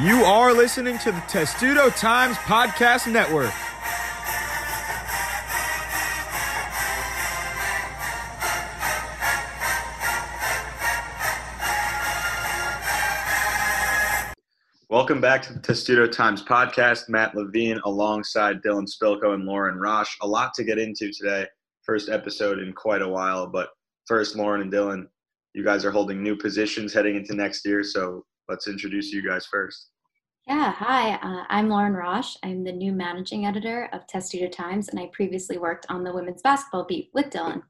You are listening to the Testudo Times Podcast Network. Welcome back to the Testudo Times Podcast. Matt Levine alongside Dylan Spilko and Lauren Rosh. A lot to get into today. First episode in quite a while, but first, Lauren and Dylan, you guys are holding new positions heading into next year, so let's introduce you guys first. Yeah, hi, uh, I'm Lauren Rosh. I'm the new managing editor of Testudo Times, and I previously worked on the women's basketball beat with Dylan.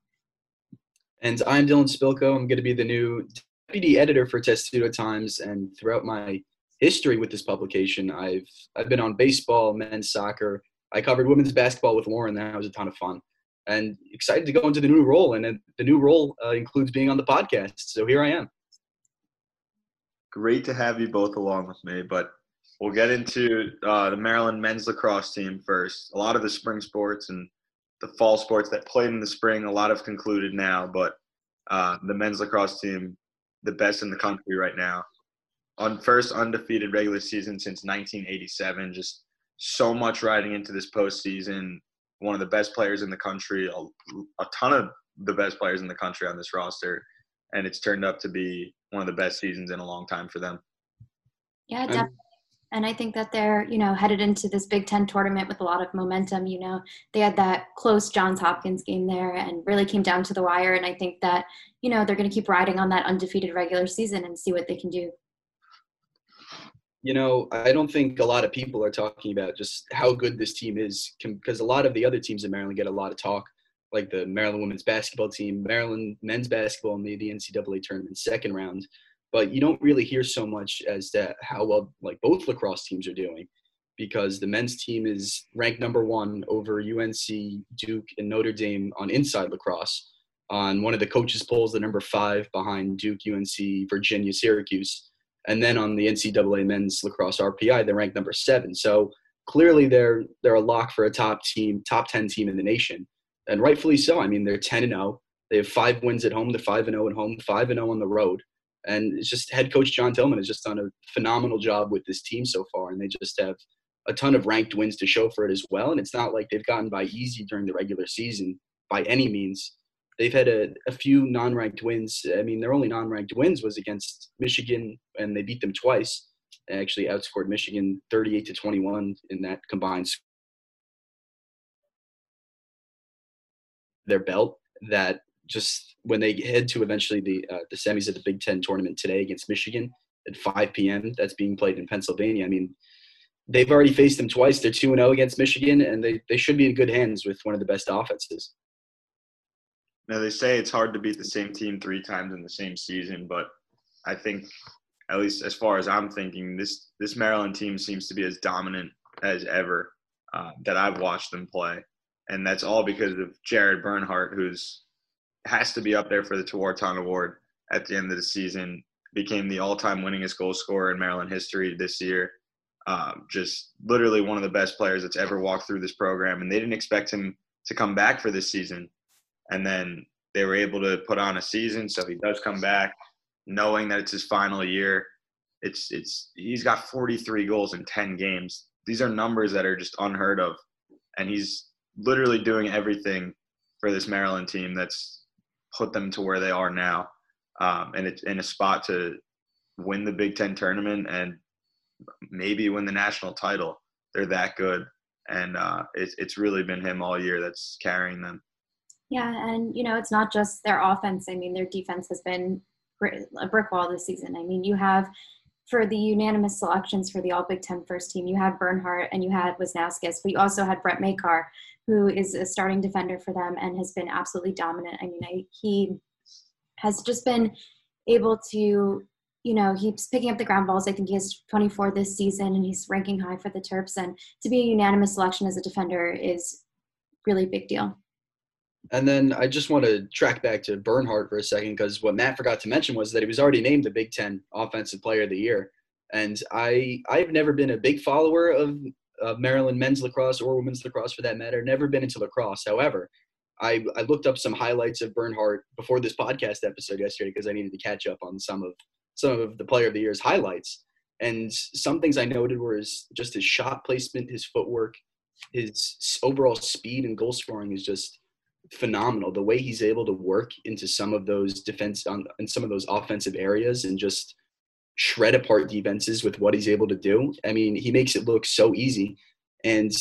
And I'm Dylan Spilko. I'm going to be the new deputy editor for Testudo Times, and throughout my history with this publication, I've I've been on baseball, men's soccer. I covered women's basketball with Lauren. That was a ton of fun, and excited to go into the new role. And the new role uh, includes being on the podcast. So here I am great to have you both along with me. But we'll get into uh, the Maryland men's lacrosse team first. A lot of the spring sports and the fall sports that played in the spring, a lot have concluded now. But uh, the men's lacrosse team, the best in the country right now, on first undefeated regular season since 1987. Just so much riding into this postseason. One of the best players in the country, a, a ton of the best players in the country on this roster, and it's turned up to be one of the best seasons in a long time for them. Yeah, definitely. And I think that they're, you know, headed into this Big Ten tournament with a lot of momentum. You know, they had that close Johns Hopkins game there and really came down to the wire. And I think that, you know, they're going to keep riding on that undefeated regular season and see what they can do. You know, I don't think a lot of people are talking about just how good this team is because a lot of the other teams in Maryland get a lot of talk like the Maryland women's basketball team, Maryland men's basketball made the NCAA tournament second round. But you don't really hear so much as to how well like both lacrosse teams are doing because the men's team is ranked number one over UNC, Duke, and Notre Dame on inside lacrosse. On one of the coaches' polls, the number five behind Duke, UNC, Virginia, Syracuse. And then on the NCAA men's lacrosse RPI, they're ranked number seven. So clearly they're they're a lock for a top team, top ten team in the nation and rightfully so. I mean, they're 10 and 0. They have five wins at home. They're 5 and 0 at home, 5 and 0 on the road. And it's just head coach John Tillman has just done a phenomenal job with this team so far. And they just have a ton of ranked wins to show for it as well. And it's not like they've gotten by easy during the regular season by any means. They've had a, a few non ranked wins. I mean, their only non ranked wins was against Michigan, and they beat them twice. They actually outscored Michigan 38 to 21 in that combined their belt that just when they head to eventually the uh, the semis of the Big Ten tournament today against Michigan at 5 p.m. That's being played in Pennsylvania. I mean, they've already faced them twice. They're 2 and 0 against Michigan, and they, they should be in good hands with one of the best offenses. Now, they say it's hard to beat the same team three times in the same season, but I think, at least as far as I'm thinking, this, this Maryland team seems to be as dominant as ever uh, that I've watched them play and that's all because of Jared Bernhardt, who's has to be up there for the Tewaaraton Award at the end of the season. Became the all-time winningest goal scorer in Maryland history this year. Um, just literally one of the best players that's ever walked through this program, and they didn't expect him to come back for this season, and then they were able to put on a season. So he does come back, knowing that it's his final year. It's it's he's got 43 goals in 10 games. These are numbers that are just unheard of, and he's literally doing everything for this Maryland team that's put them to where they are now, um, and it's in a spot to win the Big Ten tournament and maybe win the national title. They're that good, and uh, it's it's really been him all year that's carrying them. Yeah, and you know it's not just their offense. I mean, their defense has been a brick wall this season. I mean, you have for the unanimous selections for the All Big Ten first team, you had Bernhardt and you had Wisnauskas, but you also had Brett Makar, who is a starting defender for them and has been absolutely dominant. I mean, I, he has just been able to, you know, he's picking up the ground balls. I think he has 24 this season and he's ranking high for the Terps. And to be a unanimous selection as a defender is really big deal. And then I just want to track back to Bernhardt for a second because what Matt forgot to mention was that he was already named the Big Ten Offensive Player of the Year. And I I've never been a big follower of Maryland men's lacrosse or women's lacrosse for that matter. Never been into lacrosse. However, I, I looked up some highlights of Bernhardt before this podcast episode yesterday because I needed to catch up on some of some of the Player of the Year's highlights. And some things I noted were his, just his shot placement, his footwork, his overall speed and goal scoring is just phenomenal. The way he's able to work into some of those defense on in some of those offensive areas and just shred apart defenses with what he's able to do. I mean, he makes it look so easy. And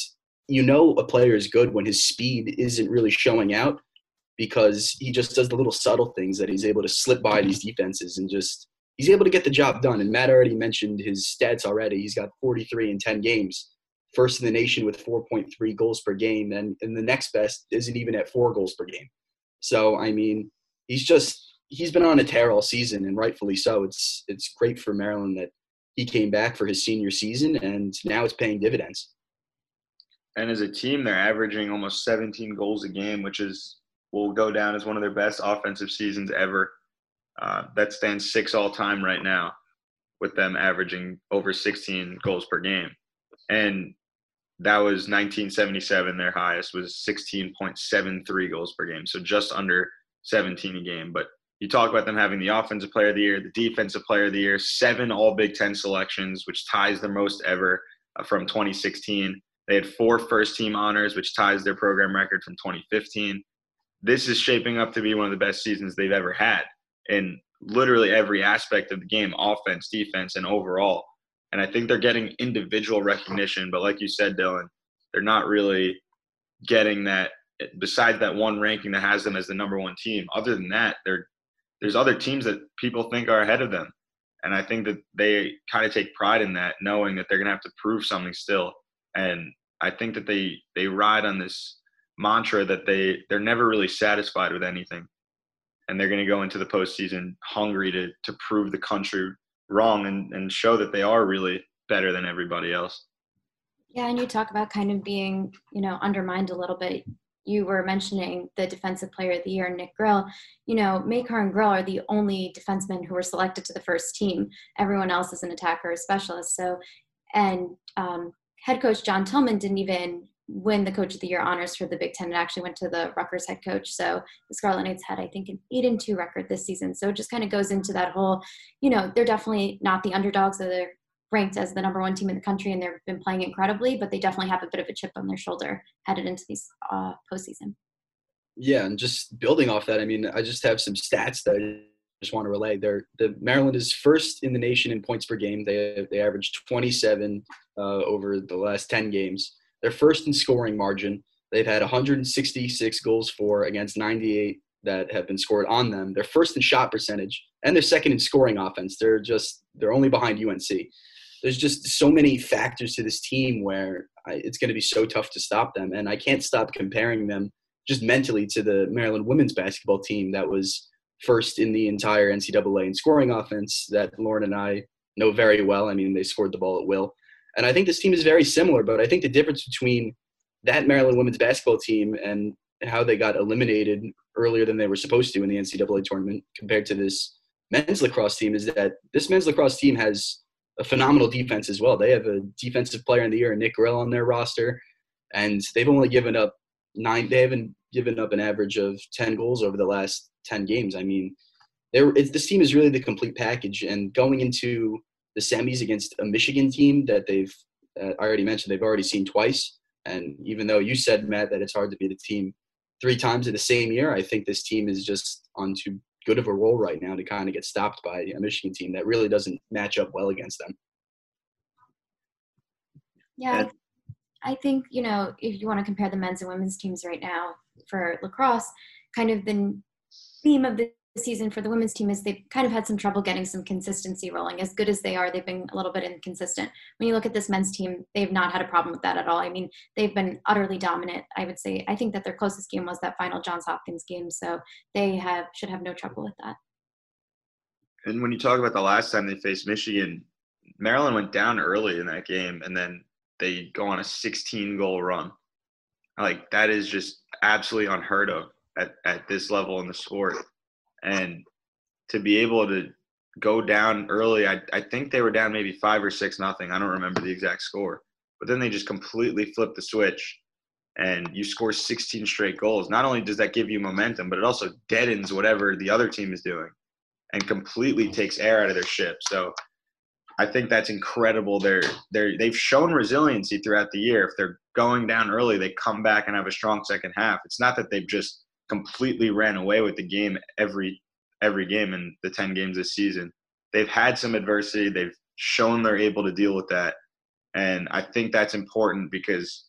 you know a player is good when his speed isn't really showing out because he just does the little subtle things that he's able to slip by these defenses and just he's able to get the job done. And Matt already mentioned his stats already. He's got 43 in 10 games, first in the nation with 4.3 goals per game, and, and the next best isn't even at four goals per game. So I mean, he's just he's been on a tear all season, and rightfully so. It's it's great for Maryland that he came back for his senior season, and now it's paying dividends. And as a team, they're averaging almost 17 goals a game, which is will go down as one of their best offensive seasons ever. Uh, that stands six all time right now, with them averaging over 16 goals per game. And that was 1977. Their highest was 16.73 goals per game, so just under 17 a game. But you talk about them having the offensive player of the year, the defensive player of the year, seven All Big Ten selections, which ties their most ever uh, from 2016. They had four first team honors, which ties their program record from 2015. This is shaping up to be one of the best seasons they've ever had in literally every aspect of the game offense, defense, and overall. And I think they're getting individual recognition. But like you said, Dylan, they're not really getting that besides that one ranking that has them as the number one team. Other than that, there's other teams that people think are ahead of them. And I think that they kind of take pride in that, knowing that they're going to have to prove something still. And I think that they they ride on this mantra that they they're never really satisfied with anything, and they're going to go into the postseason hungry to to prove the country wrong and and show that they are really better than everybody else. Yeah, and you talk about kind of being you know undermined a little bit you were mentioning the defensive player of the year, Nick Grill. You know, Makar and Grill are the only defensemen who were selected to the first team. Everyone else is an attacker or specialist. So, and um, head coach John Tillman didn't even win the coach of the year honors for the Big Ten. It actually went to the Rutgers head coach. So the Scarlet Knights had, I think, an eight and two record this season. So it just kind of goes into that whole, you know, they're definitely not the underdogs. They're ranked as the number one team in the country and they've been playing incredibly, but they definitely have a bit of a chip on their shoulder headed into these uh, postseason. Yeah, and just building off that, I mean, I just have some stats that I just want to relay. They're, the Maryland is first in the nation in points per game. They they averaged 27 uh, over the last 10 games. They're first in scoring margin. They've had 166 goals for against 98 that have been scored on them. They're first in shot percentage and they're second in scoring offense. They're just they're only behind UNC there's just so many factors to this team where I, it's going to be so tough to stop them. And I can't stop comparing them just mentally to the Maryland women's basketball team that was first in the entire NCAA in scoring offense that Lauren and I know very well. I mean, they scored the ball at will. And I think this team is very similar, but I think the difference between that Maryland women's basketball team and how they got eliminated earlier than they were supposed to in the NCAA tournament compared to this men's lacrosse team is that this men's lacrosse team has a phenomenal defense as well. They have a defensive player in the year, Nick Grill, on their roster, and they've only given up nine. They haven't given up an average of ten goals over the last ten games. I mean, this team is really the complete package. And going into the semis against a Michigan team that they've uh, I already mentioned they've already seen twice, and even though you said Matt that it's hard to beat a team three times in the same year, I think this team is just on too good of a role right now to kind of get stopped by a Michigan team that really doesn't match up well against them. Yeah, I think, you know, if you want to compare the men's and women's teams right now for lacrosse, kind of the theme of the season for the women's team is they've kind of had some trouble getting some consistency rolling. As good as they are, they've been a little bit inconsistent. When you look at this men's team, they've not had a problem with that at all. I mean, they've been utterly dominant. I would say. I think that their closest game was that final Johns Hopkins game, so they have should have no trouble with that. And when you talk about the last time they faced Michigan, Maryland went down early in that game, and then they go on a 16 goal run. Like that is just absolutely unheard of at, at this level in the sport and to be able to go down early, I, I think they were down maybe five or six nothing. I don't remember the exact score, but then they just completely flipped the switch and you score 16 straight goals. Not only does that give you momentum, but it also deadens whatever the other team is doing and completely takes air out of their ship. So I think that's incredible. They're they're they've shown resiliency throughout the year. If they're going down early, they come back and have a strong second half. It's not that they've just completely ran away with the game every every game in the 10 games this season. They've had some adversity. They've shown they're able to deal with that. And I think that's important because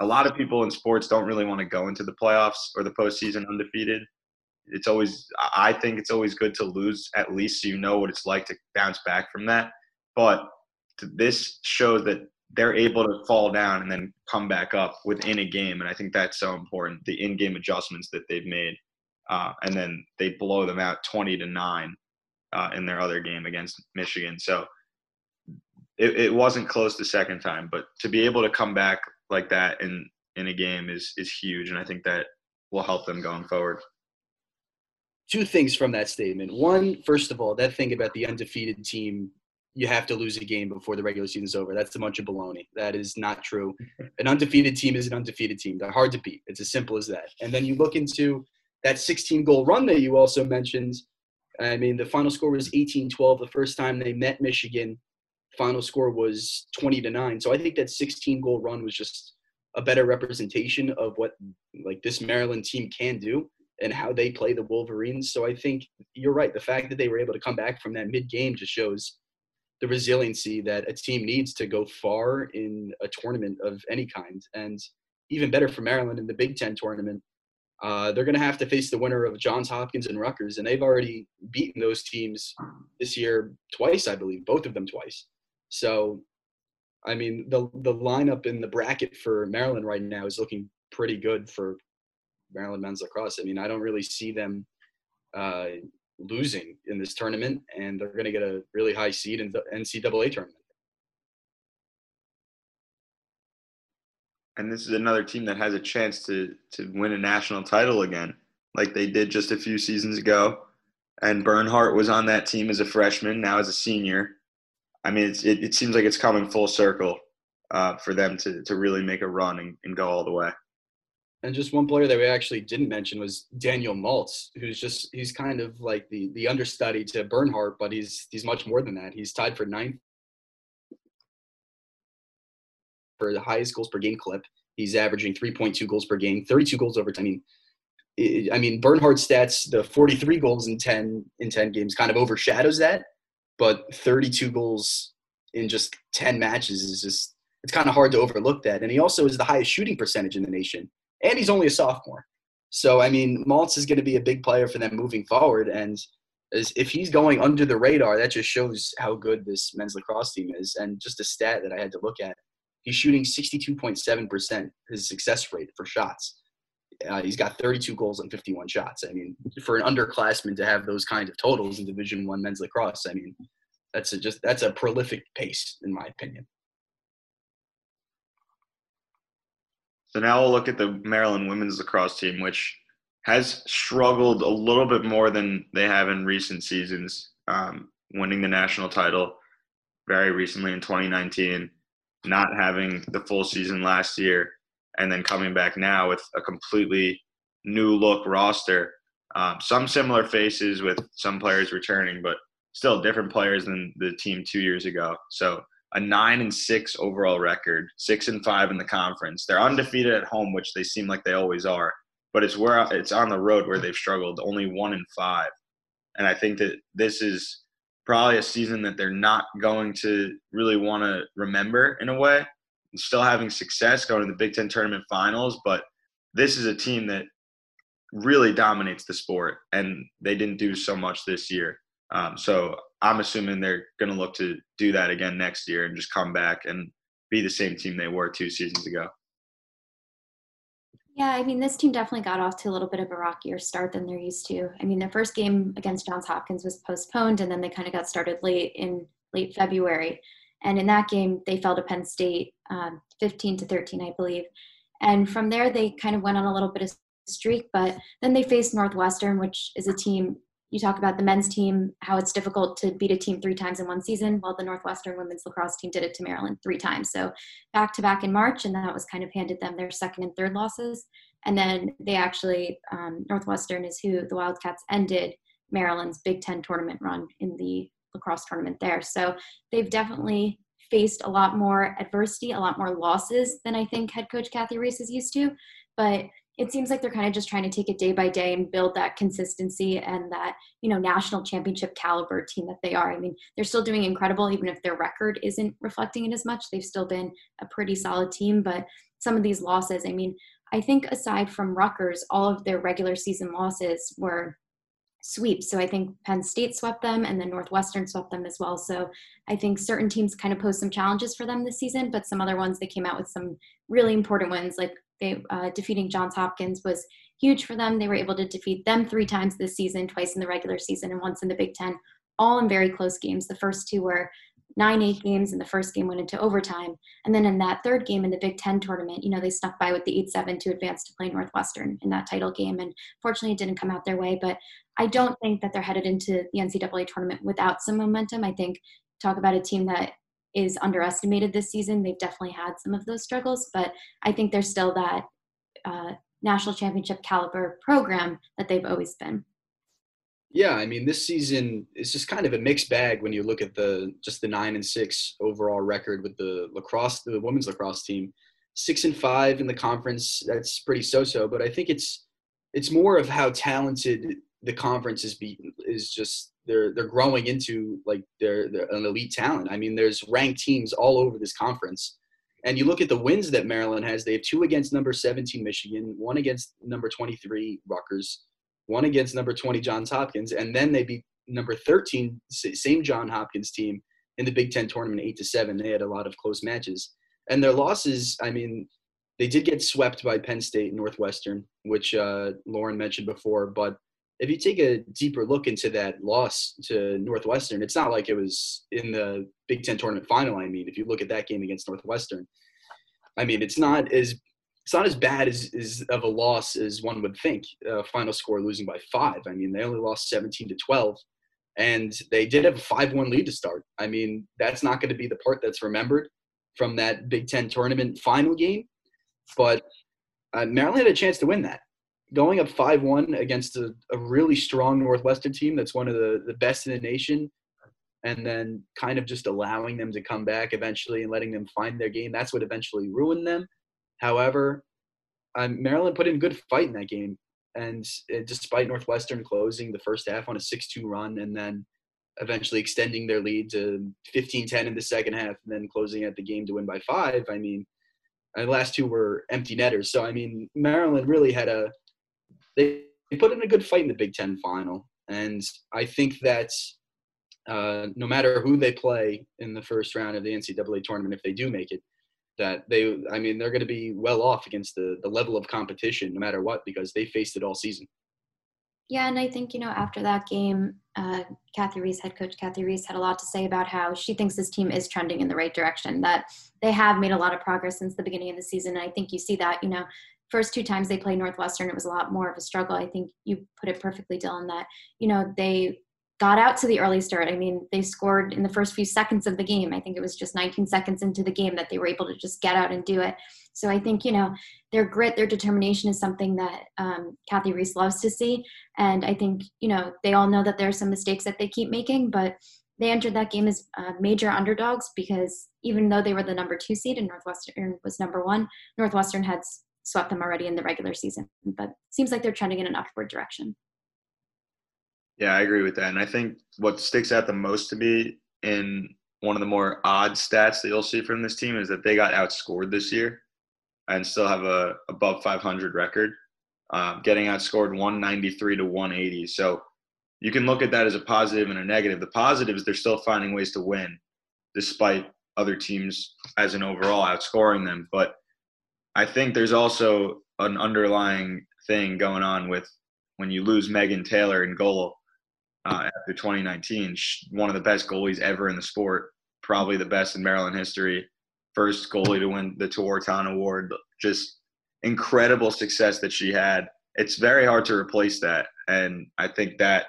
a lot of people in sports don't really want to go into the playoffs or the postseason undefeated. It's always, I think it's always good to lose at least so you know what it's like to bounce back from that. But this shows that they're able to fall down and then come back up within a game. And I think that's so important the in game adjustments that they've made. Uh, and then they blow them out 20 to 9 uh, in their other game against Michigan. So it, it wasn't close the second time, but to be able to come back like that in, in a game is, is huge. And I think that will help them going forward two things from that statement. One, first of all, that thing about the undefeated team you have to lose a game before the regular season is over. That's a bunch of baloney. That is not true. An undefeated team is an undefeated team. They're hard to beat. It's as simple as that. And then you look into that 16 goal run that you also mentioned. I mean, the final score was 18 12 the first time they met Michigan. Final score was 20 to 9. So I think that 16 goal run was just a better representation of what like this Maryland team can do and how they play the Wolverines. So I think you're right. The fact that they were able to come back from that mid game just shows the resiliency that a team needs to go far in a tournament of any kind. And even better for Maryland in the Big Ten tournament, uh, they're going to have to face the winner of Johns Hopkins and Rutgers, and they've already beaten those teams this year twice, I believe, both of them twice. So, I mean, the the lineup in the bracket for Maryland right now is looking pretty good for Maryland men's lacrosse. I mean, I don't really see them uh, losing in this tournament, and they're going to get a really high seed in the NCAA tournament. And this is another team that has a chance to to win a national title again, like they did just a few seasons ago. And Bernhardt was on that team as a freshman, now as a senior. I mean, it, it seems like it's coming full circle uh, for them to to really make a run and, and go all the way. And just one player that we actually didn't mention was Daniel Maltz, who's just he's kind of like the the understudy to Bernhardt, but he's he's much more than that. He's tied for ninth for the highest goals per game clip. He's averaging 3.2 goals per game, 32 goals over 10. I mean, I mean Bernhardt's stats, the 43 goals in 10 in 10 games, kind of overshadows that, but 32 goals in just 10 matches is just it's kind of hard to overlook that. And he also is the highest shooting percentage in the nation and he's only a sophomore. So I mean, Maltz is going to be a big player for them moving forward, and if he's going under the radar, that just shows how good this men's lacrosse team is. And just a stat that I had to look at: he's shooting 62.7 percent his success rate for shots. Uh, he's got 32 goals and 51 shots. I mean, for an underclassman to have those kinds of totals in Division One men's lacrosse, I mean, that's a just that's a prolific pace, in my opinion. So now we'll look at the Maryland women's lacrosse team, which has struggled a little bit more than they have in recent seasons, um, winning the national title very recently in 2019, not having the full season last year, and then coming back now with a completely new look roster. Um, some similar faces with some players returning, but still different players than the team two years ago. So a nine and six overall record, six and five in the conference. They're undefeated at home, which they seem like they always are. But it's where it's on the road where they've struggled, only one and five. And I think that this is probably a season that they're not going to really want to remember in a way. Still having success going to the Big Ten tournament finals, but this is a team that really dominates the sport, and they didn't do so much this year. Um, so I'm assuming they're going to look to do that again next year and just come back and be the same team they were two seasons ago. Yeah, I mean, this team definitely got off to a little bit of a rockier start than they're used to. I mean, their first game against Johns Hopkins was postponed, and then they kind of got started late in late February. And in that game, they fell to Penn State, um, 15 to 13, I believe. And from there, they kind of went on a little bit of streak, but then they faced Northwestern, which is a team you talk about the men's team, how it's difficult to beat a team three times in one season. Well, the Northwestern women's lacrosse team did it to Maryland three times. So back to back in March, and that was kind of handed them their second and third losses. And then they actually, um, Northwestern is who the Wildcats ended Maryland's Big Ten tournament run in the lacrosse tournament there. So they've definitely faced a lot more adversity, a lot more losses than I think head coach Cathy Reese is used to. But it seems like they're kind of just trying to take it day by day and build that consistency and that you know national championship caliber team that they are. I mean they're still doing incredible even if their record isn't reflecting it as much. They've still been a pretty solid team but some of these losses i mean i think aside from Rutgers all of their regular season losses were sweeps. So i think penn state swept them and then northwestern swept them as well. So i think certain teams kind of pose some challenges for them this season but some other ones they came out with some really important wins like they uh, defeating Johns Hopkins was huge for them. They were able to defeat them three times this season, twice in the regular season and once in the Big Ten, all in very close games. The first two were nine eight games, and the first game went into overtime. And then in that third game in the Big Ten tournament, you know, they snuck by with the eight seven to advance to play Northwestern in that title game. And fortunately, it didn't come out their way. But I don't think that they're headed into the NCAA tournament without some momentum. I think talk about a team that is underestimated this season. They've definitely had some of those struggles, but I think they're still that uh, national championship caliber program that they've always been. Yeah, I mean, this season is just kind of a mixed bag when you look at the just the nine and six overall record with the lacrosse, the women's lacrosse team. Six and five in the conference, that's pretty so-so. But I think it's it's more of how talented the conference is be is just they're they're growing into like they're, they're an elite talent. I mean, there's ranked teams all over this conference, and you look at the wins that Maryland has. They have two against number 17 Michigan, one against number 23 Rutgers, one against number 20 Johns Hopkins, and then they beat number 13 same John Hopkins team in the Big Ten tournament eight to seven. They had a lot of close matches, and their losses. I mean, they did get swept by Penn State and Northwestern, which uh, Lauren mentioned before, but if you take a deeper look into that loss to Northwestern, it's not like it was in the Big Ten tournament final. I mean, if you look at that game against Northwestern, I mean, it's not as it's not as bad as, as of a loss as one would think. Final score losing by five. I mean, they only lost 17 to 12, and they did have a 5-1 lead to start. I mean, that's not going to be the part that's remembered from that Big Ten tournament final game, but uh, Maryland had a chance to win that going up 5-1 against a, a, really strong Northwestern team that's one of the, the best in the nation, and then kind of just allowing them to come back eventually and letting them find their game, that's what eventually ruined them. However, um, Maryland put in good fight in that game. And uh, despite Northwestern closing the first half on a 6-2 run and then eventually extending their lead to 15-10 in the second half and then closing out the game to win by five, I mean, the last two were empty netters. So, I mean, Maryland really had a – they, they put in a good fight in the Big Ten final. And I think that uh, no matter who they play in the first round of the NCAA tournament, if they do make it, that they, I mean, they're going to be well off against the, the level of competition no matter what because they faced it all season. Yeah, and I think, you know, after that game, uh, Cathy Reese, head coach Cathy Reese, had a lot to say about how she thinks this team is trending in the right direction, that they have made a lot of progress since the beginning of the season. And I think you see that, you know, first two times they played Northwestern, it was a lot more of a struggle. I think you put it perfectly, Dylan, that, you know, they got out to the early start. I mean, they scored in the first few seconds of the game. I think it was just 19 seconds into the game that they were able to just get out and do it. So I think, you know, their grit, their determination is something that um, Cathy Reese loves to see. And I think, you know, they all know that there are some mistakes that they keep making, but they entered that game as uh, major underdogs because even though they were the number two seed and Northwestern was number one, Northwestern had swept them already in the regular season. But seems like they're trending in an upward direction. Yeah, I agree with that. And I think what sticks out the most to me in one of the more odd stats that you'll see from this team is that they got outscored this year and still have a above 500 record, uh, getting outscored 193 to 180. So you can look at that as a positive and a negative. The positive is they're still finding ways to win despite other teams as an overall outscoring them. But I think there's also an underlying thing going on with when you lose Megan Taylor in goal uh, after 2019, one of the best goalies ever in the sport, probably the best in Maryland history, first goalie to win the Tewaaraton Award, just incredible success that she had. It's very hard to replace that, and I think that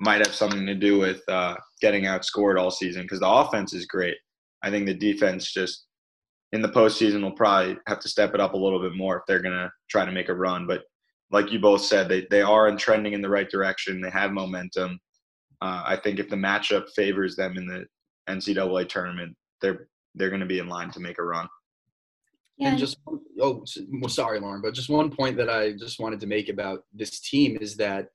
might have something to do with uh, getting outscored all season because the offense is great. I think the defense just in the postseason will probably have to step it up a little bit more if they're going to try to make a run. But like you both said, they, they are trending in the right direction. They have momentum. uh, I think if the matchup favors them in the NCAA tournament, they're they're going to be in line to make a run. Yeah. And just oh, sorry, Lauren, but just one point that I just wanted to make about this team is that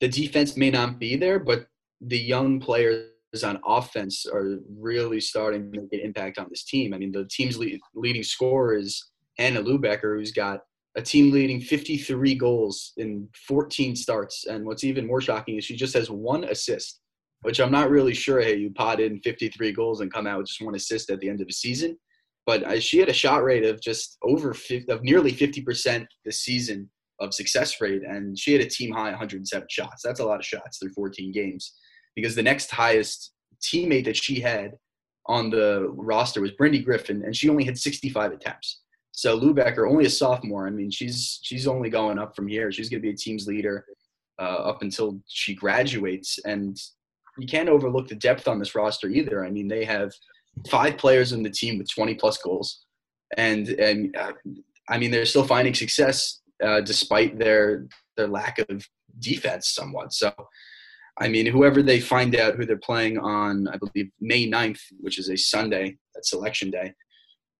the defense may not be there, but the young players on offense are really starting to make an impact on this team. I mean, the team's lead, leading scorer is Hannah Leubecker, who's got a team leading 53 goals in 14 starts. And what's even more shocking is she just has one assist, which I'm not really sure. Hey, you pot in 53 goals and come out with just one assist at the end of the season. But uh, she had a shot rate of just over 50, of nearly 50% this season of success rate, and she had a team high 107 shots. That's a lot of shots through 14 games because the next highest teammate that she had on the roster was Brindi Griffin, and she only had 65 attempts. So Leubecker, only a sophomore. I mean, she's she's only going up from here. She's going to be a team's leader uh, up until she graduates, and you can't overlook the depth on this roster either. I mean, they have five players in the team with 20 plus goals, and and uh, I mean, they're still finding success uh, despite their their lack of defense, somewhat. So I mean, whoever they find out who they're playing on, I believe May 9th, which is a Sunday, that's selection day,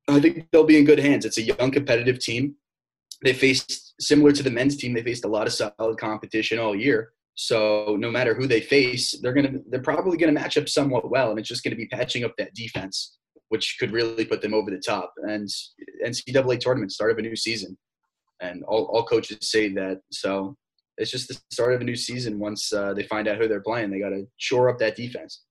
I think they'll be in good hands. It's a young, competitive team. They faced, similar to the men's team, they faced a lot of solid competition all year. So no matter who they face, they're gonna they're probably gonna match up somewhat well, and it's just gonna be patching up that defense, which could really put them over the top. And NCAA tournament, start of a new season, and all, all coaches say that. So it's just the start of a new season. Once uh, they find out who they're playing, they got to shore up that defense.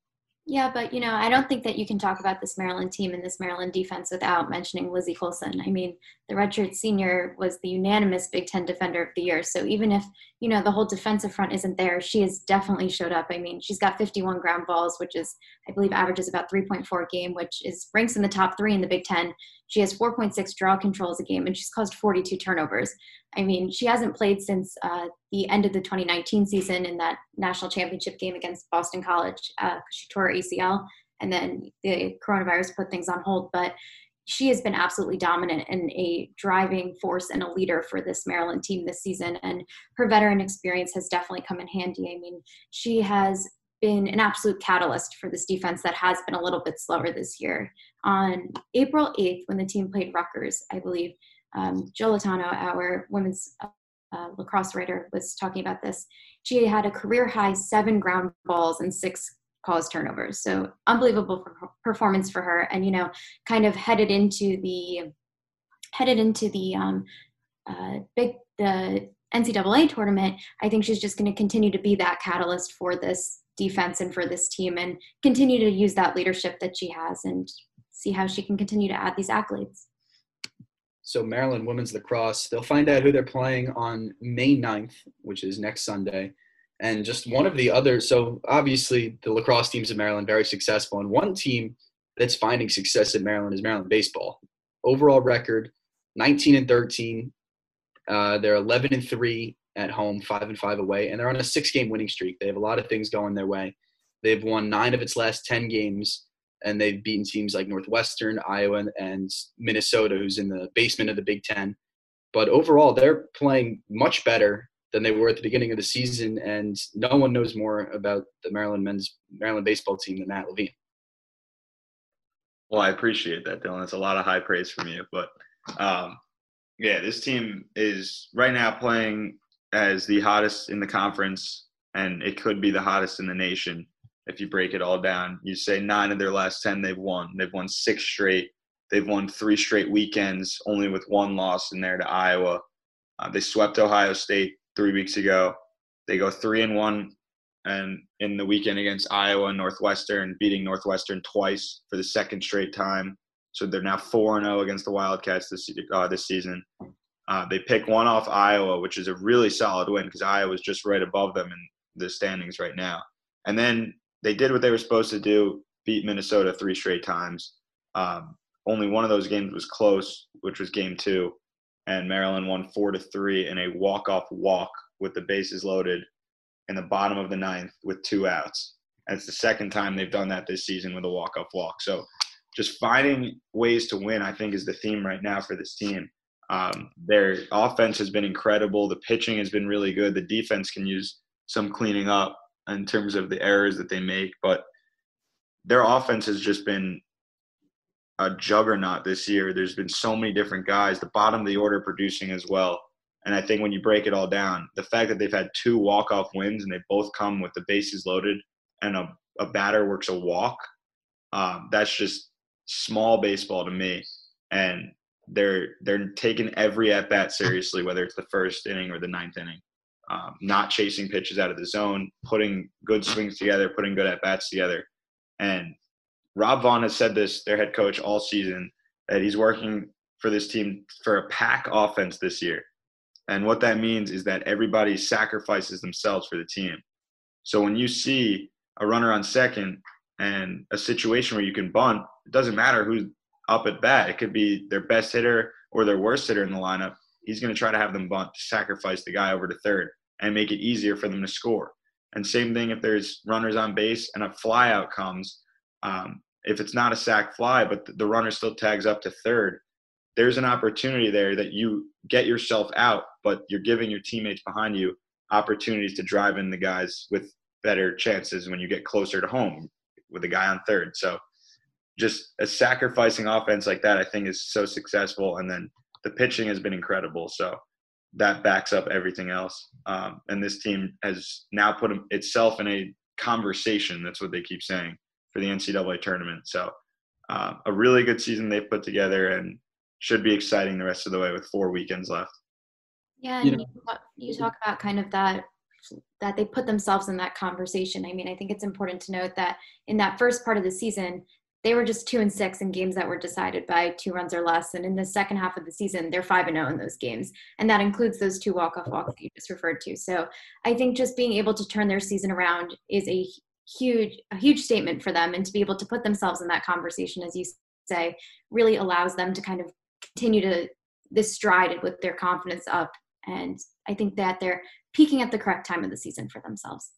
Yeah, but you know, I don't think that you can talk about this Maryland team and this Maryland defense without mentioning Lizzie Colson. I mean, the redshirt senior was the unanimous Big Ten Defender of the Year. So even if you know the whole defensive front isn't there, she has definitely showed up. I mean, she's got 51 ground balls, which is I believe averages about 3.4 a game, which is ranks in the top three in the Big Ten. She has 4.6 draw controls a game, and she's caused 42 turnovers. I mean, she hasn't played since uh, the end of the 2019 season in that national championship game against Boston College uh, she tore her ACL, and then the coronavirus put things on hold. But she has been absolutely dominant and a driving force and a leader for this Maryland team this season. And her veteran experience has definitely come in handy. I mean, she has been an absolute catalyst for this defense that has been a little bit slower this year. On April 8th, when the team played Rutgers, I believe, um, Jill Latano, our women's uh, lacrosse writer, was talking about this. She had a career high seven ground balls and six caused turnovers. So unbelievable performance for her, and you know, kind of headed into the headed into the um, uh, big the NCAA tournament. I think she's just going to continue to be that catalyst for this defense and for this team, and continue to use that leadership that she has, and see how she can continue to add these accolades. So Maryland women's lacrosse, they'll find out who they're playing on May 9th, which is next Sunday. And just one of the other, so obviously the lacrosse teams in Maryland very successful. And one team that's finding success in Maryland is Maryland baseball. Overall record, 19 and 13. Uh, they're 11 and 3 at home, 5 and 5 away, and they're on a six game winning streak. They have a lot of things going their way. They've won nine of its last 10 games and they've beaten teams like Northwestern, Iowa, and Minnesota, who's in the basement of the Big Ten. But overall, they're playing much better than they were at the beginning of the season, and no one knows more about the Maryland men's Maryland baseball team than Matt Levine. Well, I appreciate that, Dylan. It's a lot of high praise from you, but um, yeah, this team is right now playing as the hottest in the conference, and it could be the hottest in the nation if you break it all down. You say nine of their last 10 they've won. They've won six straight. They've won three straight weekends, only with one loss in there to Iowa. Uh, they swept Ohio State three weeks ago. They go three and one, and in the weekend against Iowa and Northwestern, beating Northwestern twice for the second straight time. So they're now four and zero oh against the Wildcats this uh, this season. Uh, they pick one off Iowa, which is a really solid win because Iowa is just right above them in the standings right now. And then they did what they were supposed to do, beat Minnesota three straight times. Um, only one of those games was close, which was game two, and Maryland won four to three in a walk-off walk with the bases loaded in the bottom of the ninth with two outs. And it's the second time they've done that this season with a walk-off walk. So just finding ways to win, I think, is the theme right now for this team. Um, their offense has been incredible. The pitching has been really good. The defense can use some cleaning up in terms of the errors that they make, but their offense has just been a juggernaut this year. There's been so many different guys, the bottom of the order producing as well. And I think when you break it all down, the fact that they've had two walk-off wins and they both come with the bases loaded and a, a batter works a walk, um, that's just small baseball to me. And they're they're taking every at bat seriously, whether it's the first inning or the ninth inning. Um, not chasing pitches out of the zone, putting good swings together, putting good at bats together. And Rob Vaughn has said this, their head coach, all season, that he's working for this team for a pack offense this year. And what that means is that everybody sacrifices themselves for the team. So when you see a runner on second and a situation where you can bunt, it doesn't matter who's up at bat. It could be their best hitter or their worst hitter in the lineup. He's going to try to have them bunt to sacrifice the guy over to third and make it easier for them to score. And same thing if there's runners on base and a flyout comes. Um, if it's not a sac fly, but the runner still tags up to third, there's an opportunity there that you get yourself out, but you're giving your teammates behind you opportunities to drive in the guys with better chances when you get closer to home with a guy on third. So just a sacrificing offense like that, I think is so successful. And then the pitching has been incredible. So that backs up everything else. Um, and this team has now put itself in a conversation. That's what they keep saying for the NCAA tournament. So uh, a really good season they've put together and should be exciting the rest of the way with four weekends left. Yeah, and you, know, you, talk about kind of that that they put themselves in that conversation. I mean, I think it's important to note that in that first part of the season, they were just two and six in games that were decided by two runs or less. And in the second half of the season, they're five and zero in those games, and that includes those two walk off walks that you just referred to. So I think just being able to turn their season around is a huge a huge statement for them, and to be able to put themselves in that conversation, as you say, really allows them to kind of continue to this stride with their confidence up. And I think that they're peaking at the correct time of the season for themselves.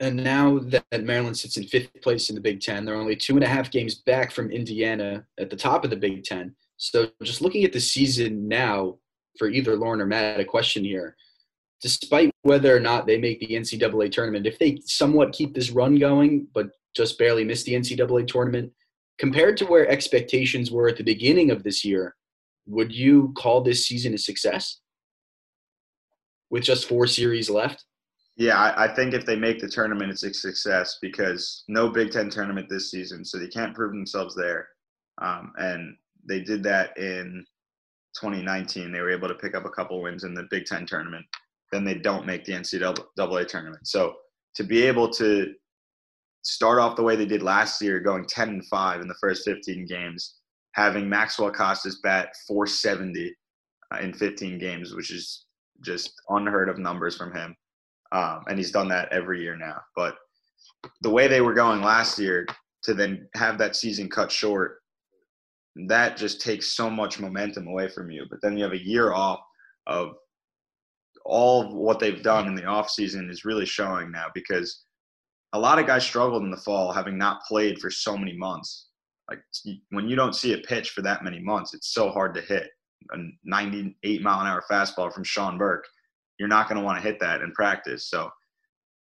And now that Maryland sits in fifth place in the Big Ten, they're only two and a half games back from Indiana at the top of the Big Ten. So just looking at the season now for either Lauren or Matt, a question here. Despite whether or not they make the NCAA tournament, if they somewhat keep this run going, but just barely miss the NCAA tournament, compared to where expectations were at the beginning of this year, would you call this season a success with just four series left? Yeah, I, I, think if they make the tournament, it's a success because no Big Ten tournament this season, so they can't prove themselves there. Um, and they did that in 2019. They were able to pick up a couple wins in the Big Ten tournament. Then they don't make the NCAA tournament. So to be able to start off the way they did last year, going 10 and 5 in the first 15 games, having Maxwell Costes bat 470 uh, in 15 games, which is just unheard of numbers from him. Um, and he's done that every year now. But the way they were going last year to then have that season cut short, that just takes so much momentum away from you. But then you have a year off of all of what they've done in the off season is really showing now because a lot of guys struggled in the fall having not played for so many months. Like when you don't see a pitch for that many months, it's so hard to hit a 98 mile an hour fastball from Sean Burke you're not going to want to hit that in practice. So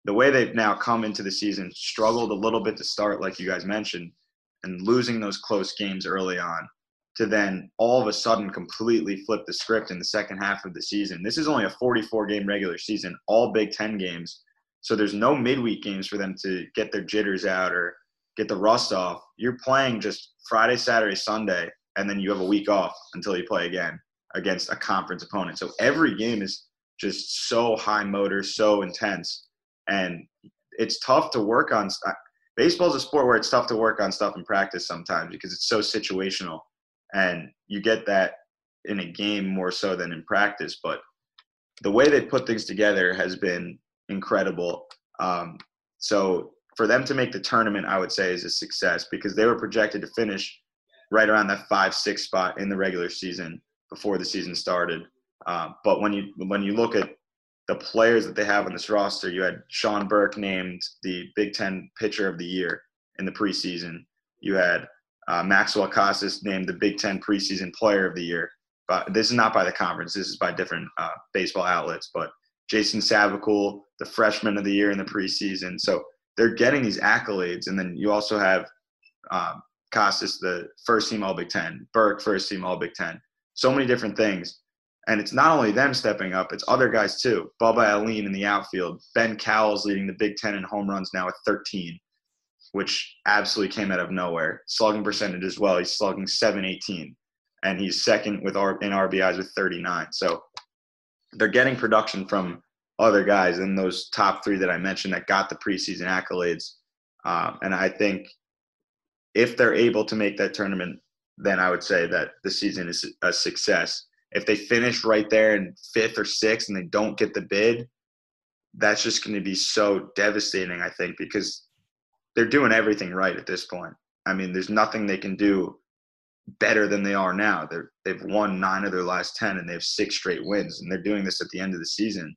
the way they've now come into the season, struggled a little bit to start, like you guys mentioned, and losing those close games early on to then all of a sudden completely flip the script in the second half of the season. This is only a 44 game regular season, all Big Ten games. So there's no midweek games for them to get their jitters out or get the rust off. You're playing just Friday, Saturday, Sunday, and then you have a week off until you play again against a conference opponent. So every game is just so high motor, so intense, and it's tough to work on. Baseball is a sport where it's tough to work on stuff in practice sometimes because it's so situational, and you get that in a game more so than in practice. But the way they put things together has been incredible. Um, so for them to make the tournament, I would say is a success because they were projected to finish right around that five six spot in the regular season before the season started. Uh, but when you when you look at the players that they have on this roster, you had Sean Burke named the Big Ten Pitcher of the Year in the preseason. You had uh, Maxwell Costes named the Big Ten Preseason Player of the Year. But this is not by the conference. This is by different uh, baseball outlets. But Jason Savacool, the freshman of the year in the preseason. So they're getting these accolades. And then you also have um, Costes, the first team All Big Ten, Burke, first team All Big Ten. So many different things. And it's not only them stepping up, it's other guys too. Bubba Alleyne in the outfield. Ben Cowles leading the Big Ten in home runs now at 13, which absolutely came out of nowhere. Slugging percentage as well. He's slugging 718. And he's second with R- in RBIs with 39. So they're getting production from other guys and those top three that I mentioned that got the preseason accolades. Um, and I think if they're able to make that tournament, then I would say that the season is a success. If they finish right there in fifth or sixth and they don't get the bid, that's just going to be so devastating, I think, because they're doing everything right at this point. I mean, there's nothing they can do better than they are now. They're, they've won nine of their last 10 and they have six straight wins, and they're doing this at the end of the season.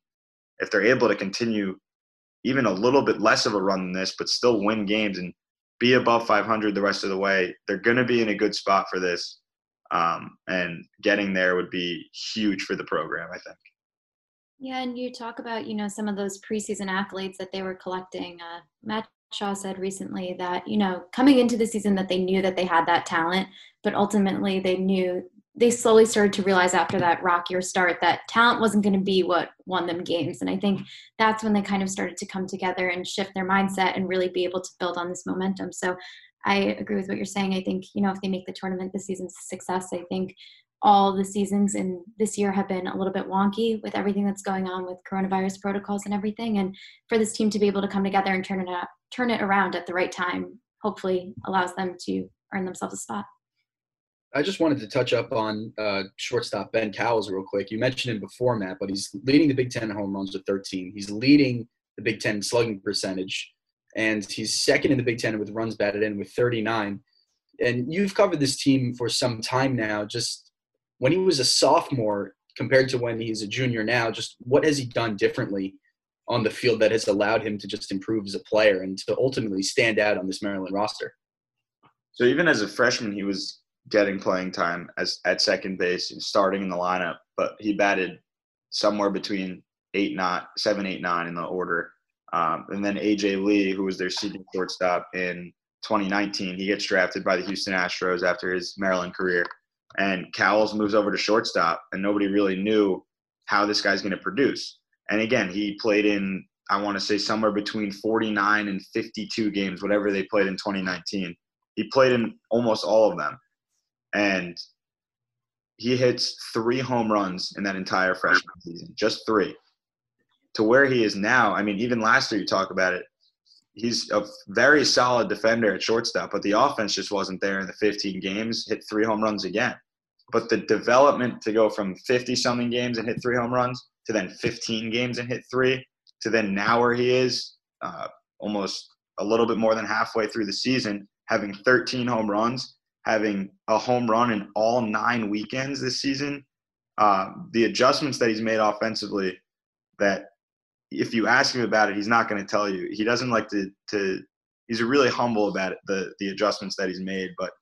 If they're able to continue even a little bit less of a run than this, but still win games and be above 500 the rest of the way, they're going to be in a good spot for this. Um, and getting there would be huge for the program, I think. Yeah, and you talk about you know some of those preseason accolades that they were collecting. Uh, Matt Shaw said recently that you know coming into the season that they knew that they had that talent, but ultimately they knew they slowly started to realize after that rockier start that talent wasn't going to be what won them games. And I think that's when they kind of started to come together and shift their mindset and really be able to build on this momentum. So I agree with what you're saying. I think, you know, if they make the tournament, this season's success. I think all the seasons in this year have been a little bit wonky with everything that's going on with coronavirus protocols and everything. And for this team to be able to come together and turn it up, turn it around at the right time, hopefully allows them to earn themselves a spot. I just wanted to touch up on uh, shortstop Ben Cowles real quick. You mentioned him before, Matt, but he's leading the Big Ten home runs with 13. He's leading the Big Ten slugging percentage, and he's second in the Big Ten with runs batted in with 39. And you've covered this team for some time now. Just when he was a sophomore compared to when he's a junior now, just what has he done differently on the field that has allowed him to just improve as a player and to ultimately stand out on this Maryland roster? So even as a freshman, he was getting playing time as at second base and starting in the lineup, but he batted somewhere between eight, not seven, eight, nine in the order. Um, and then AJ Lee, who was their senior shortstop in 2019, he gets drafted by the Houston Astros after his Maryland career. And Cowles moves over to shortstop, and nobody really knew how this guy's going to produce. And again, he played in, I want to say, somewhere between 49 and 52 games, whatever they played in 2019. He played in almost all of them and he hits three home runs in that entire freshman season, just three. To where he is now, I mean, even last year you talk about it, he's a very solid defender at shortstop, but the offense just wasn't there in the 15 games, hit three home runs again. But the development to go from 50 something games and hit three home runs to then 15 games and hit three to then now where he is, uh, almost a little bit more than halfway through the season, having 13 home runs having a home run in all nine weekends this season. Uh, the adjustments that he's made offensively, that if you ask him about it, he's not going to tell you. He doesn't like to to. He's really humble about it, the the adjustments that he's made, but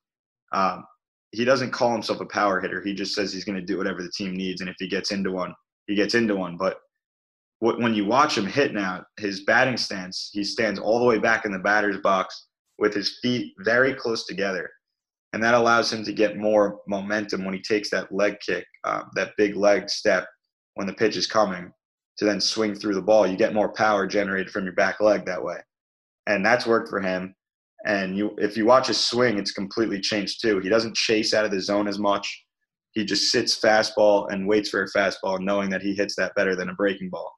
um, he doesn't call himself a power hitter. He just says he's going to do whatever the team needs, and if he gets into one, he gets into one. But when you watch him hit now, his batting stance, he stands all the way back in the batter's box with his feet very close together and that allows him to get more momentum when he takes that leg kick, uh, that big leg step when the pitch is coming to then swing through the ball. You get more power generated from your back leg that way, and that's worked for him. And you, if you watch his swing, it's completely changed too. He doesn't chase out of the zone as much. He just sits fastball and waits for a fastball, knowing that he hits that better than a breaking ball.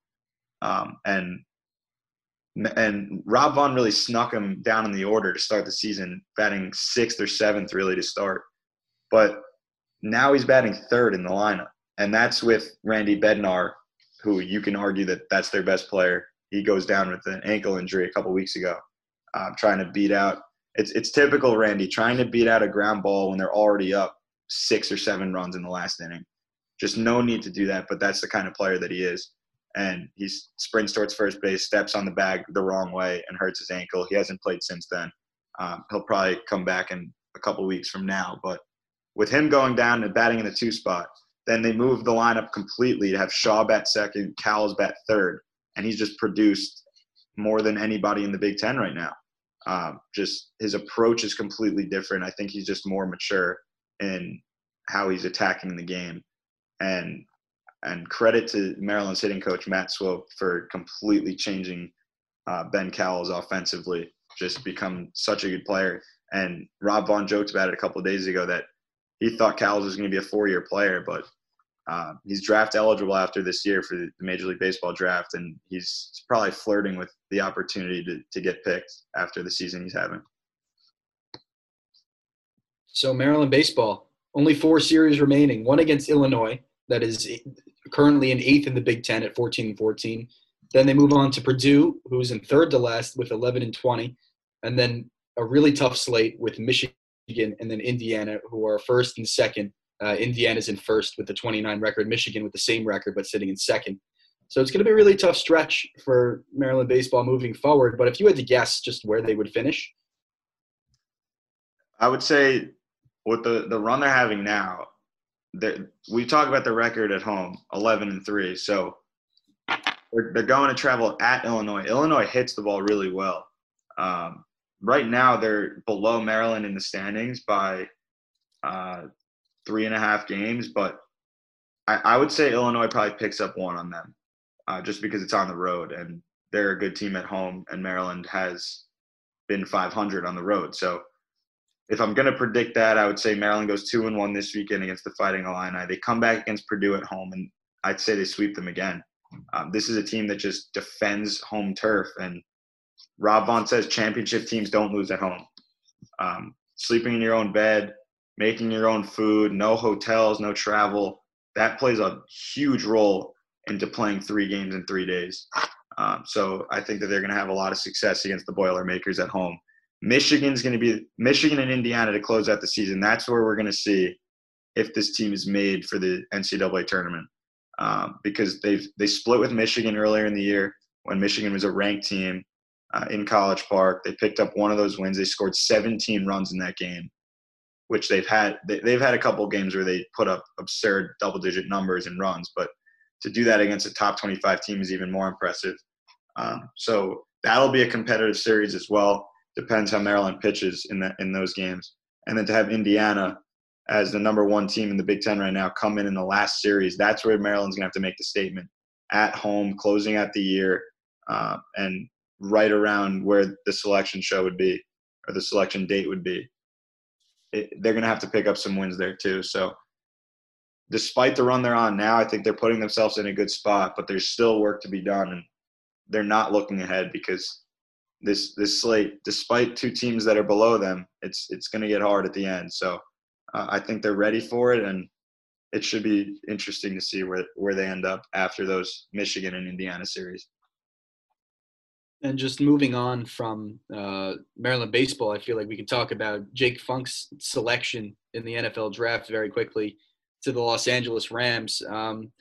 Um, and and Rob Vaughn really snuck him down in the order to start the season, batting sixth or seventh really to start. But now he's batting third in the lineup, and that's with Randy Bednar, who you can argue that that's their best player. He goes down with an ankle injury a couple weeks ago, uh, trying to beat out. It's it's typical Randy trying to beat out a ground ball when they're already up six or seven runs in the last inning. Just no need to do that, but that's the kind of player that he is and he sprints towards first base, steps on the bag the wrong way, and hurts his ankle. He hasn't played since then. Um, he'll probably come back in a couple weeks from now. But with him going down and batting in the two spot, Then they move the lineup completely to have Shaw bat second, Cowles bat third, and he's just produced more than anybody in the Big Ten right now. Um, just his approach is completely different. I think he's just more mature in how he's attacking the game, and and credit to Maryland's hitting coach Matt Swope for completely changing uh, Ben Cowles offensively. Just become such a good player. And Rob Vaughn joked about it a couple days ago that he thought Cowles was going to be a four-year player, but uh, he's draft eligible after this year for the Major League Baseball draft, and he's probably flirting with the opportunity to, to get picked after the season he's having. So Maryland baseball, only four series remaining. One against Illinois, that is currently in eighth in the Big Ten at 14 and 14. Then they move on to Purdue, who's in third to last with 11 and 20, and then a really tough slate with Michigan and then Indiana, who are first and second. Uh, Indiana's in first with the 29 record. Michigan with the same record, but sitting in second. So it's going to be a really tough stretch for Maryland baseball moving forward. But if you had to guess just where they would finish, I would say with the the run they're having now, we talk about the record at home, 11 and three. So they're, they're going to travel at Illinois. Illinois hits the ball really well. Um, right now, they're below Maryland in the standings by uh, three and a half games, but I, I, would say Illinois probably picks up one on them, uh, just because it's on the road and they're a good team at home, and Maryland has been 500 on the road. So if I'm going to predict that, I would say Maryland goes two and one this weekend against the Fighting Illini. They come back against Purdue at home, and I'd say they sweep them again. Um, this is a team that just defends home turf, and Rob Vaughn says championship teams don't lose at home. Um, sleeping in your own bed, making your own food, no hotels, no travel, that plays a huge role into playing three games in three days. Um, so I think that they're going to have a lot of success against the Boilermakers at home. Michigan's going to be Michigan and Indiana to close out the season. That's where we're going to see if this team is made for the NCAA tournament um, because they've they split with Michigan earlier in the year when Michigan was a ranked team uh, in College Park. They picked up one of those wins. They scored 17 runs in that game, which they've had they, they've had a couple games where they put up absurd double digit numbers and runs, but to do that against a top 25 team is even more impressive. Um, so that'll be a competitive series as well depends how Maryland pitches in that in those games. And then to have Indiana as the number one team in the Big Ten right now come in in the last series, that's where Maryland's gonna have to make the statement at home, closing out the year, uh, and right around where the selection show would be or the selection date would be. It, they're gonna have to pick up some wins there too. So. Despite the run they're on now, I think they're putting themselves in a good spot, but there's still work to be done, and they're not looking ahead because this this slate, despite two teams that are below them, it's it's going to get hard at the end. So uh, I think they're ready for it, and it should be interesting to see where where they end up after those Michigan and Indiana series. And just moving on from uh, Maryland baseball, I feel like we can talk about Jake Funk's selection in the NFL draft very quickly to the Los Angeles Rams. Um,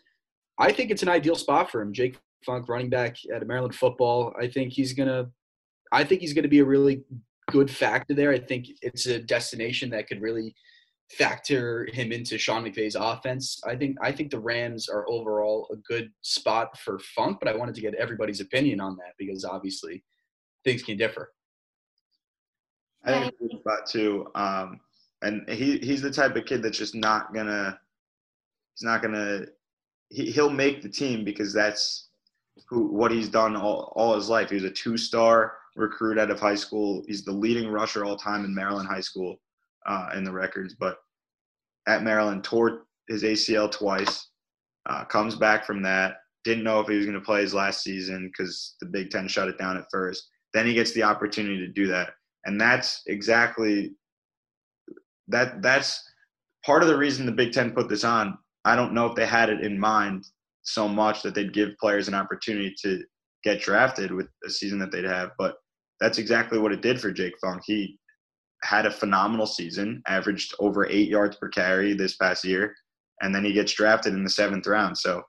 I think it's an ideal spot for him. Jake Funk, running back at Maryland football. I think he's to I think he's to be a really good factor there. I think it's a destination that could really factor him into Sean McVay's offense. I think I think the Rams are overall a good spot for Funk, but I wanted to get everybody's opinion on that because obviously things can differ. I think it's a good spot too. Um, and he he's the type of kid that's just not gonna he's not gonna he, he'll make the team because that's who what he's done all, all his life. He was a two star recruit out of high school. He's the leading rusher all time in Maryland high school uh, in the records. But at Maryland, tore his ACL twice. Uh, comes back from that. Didn't know if he was going to play his last season because the Big Ten shut it down at first. Then he gets the opportunity to do that, and that's exactly that. That's part of the reason the Big Ten put this on. I don't know if they had it in mind so much that they'd give players an opportunity to get drafted with a season that they'd have, but that's exactly what it did for Jake Funk. He had a phenomenal season, averaged over eight yards per carry this past year, and then he gets drafted in the seventh round. So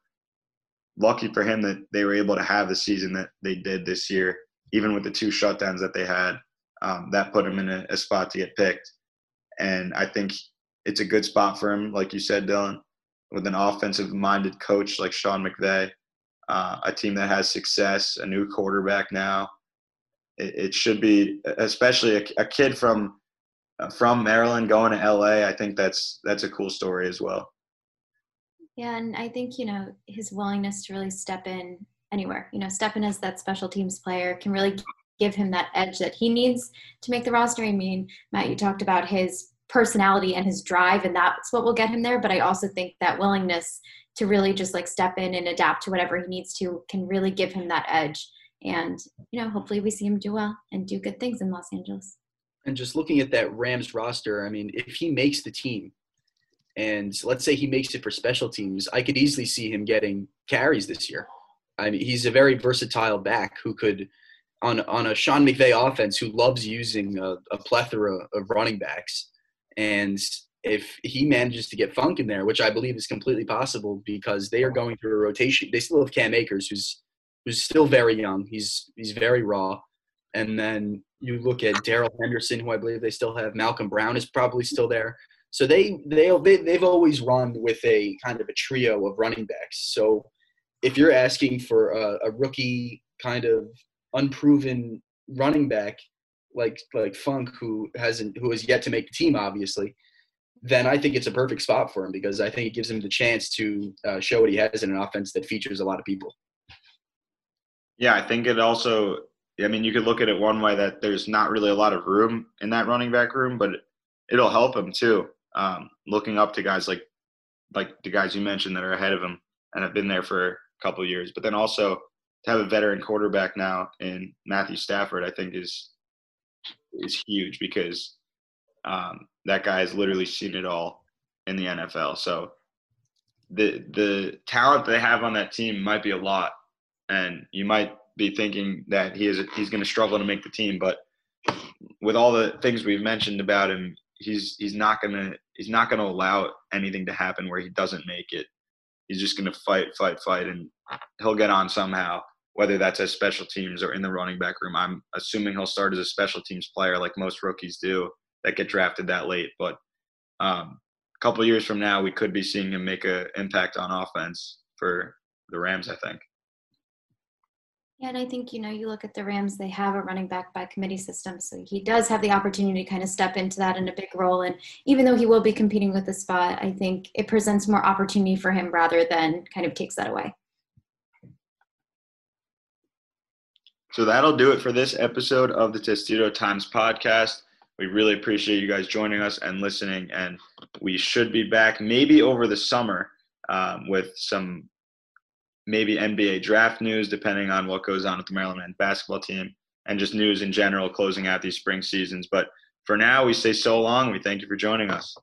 lucky for him that they were able to have the season that they did this year, even with the two shutdowns that they had. Um, that put him in a, a spot to get picked, and I think it's a good spot for him, like you said, Dylan. with an offensive-minded coach like Sean McVay, uh, a team that has success, a new quarterback now. It, should be, especially a, a kid from Uh, from Maryland going to LA. I think that's that's a cool story as well. Yeah, and I think you know his willingness to really step in anywhere, you know, step in as that special teams player can really give him that edge that he needs to make the roster. I mean, Matt, you talked about his personality and his drive, and that's what will get him there. But I also think that willingness to really just like step in and adapt to whatever he needs to can really give him that edge. And, you know, hopefully we see him do well and do good things in Los Angeles. And just looking at that Rams roster, I mean, if he makes the team, and let's say he makes it for special teams, I could easily see him getting carries this year. I mean, he's a very versatile back who could, on on a Sean McVay offense, who loves using a, a plethora of running backs, and if he manages to get Funk in there, which I believe is completely possible because they are going through a rotation. They still have Cam Akers, who's who's still very young. He's he's very raw. And then you look at Darrell Henderson, who I believe they still have. Malcolm Brown is probably still there. So they they they've always run with a kind of a trio of running backs. So if you're asking for a, a rookie kind of unproven running back like like Funk, who hasn't who has yet to make the team, obviously, then I think it's a perfect spot for him because I think it gives him the chance to uh, show what he has in an offense that features a lot of people. Yeah, I think it also. I mean, you could look at it one way that there's not really a lot of room in that running back room, but it'll help him too. Um, looking up to guys like like the guys you mentioned that are ahead of him and have been there for a couple years, but then also to have a veteran quarterback now in Matthew Stafford, I think is is huge because um, that guy has literally seen it all in the NFL. So the the talent they have on that team might be a lot, and you might be thinking that he is he's going to struggle to make the team, but with all the things we've mentioned about him, he's he's not gonna he's not gonna allow anything to happen where he doesn't make it. He's just gonna fight, fight, fight, and he'll get on somehow. Whether that's as special teams or in the running back room, I'm assuming he'll start as a special teams player, like most rookies do that get drafted that late. But um, a couple years from now, we could be seeing him make an impact on offense for the Rams. I think. Yeah, and I think you know you look at the Rams; they have a running back by committee system, so he does have the opportunity to kind of step into that in a big role. And even though he will be competing with the spot, I think it presents more opportunity for him rather than kind of takes that away. So that'll do it for this episode of the Testudo Times podcast. We really appreciate you guys joining us and listening. And we should be back maybe over the summer um, with some maybe NBA draft news, depending on what goes on with the Maryland basketball team, and just news in general closing out these spring seasons. But for now, we say so long. We thank you for joining us.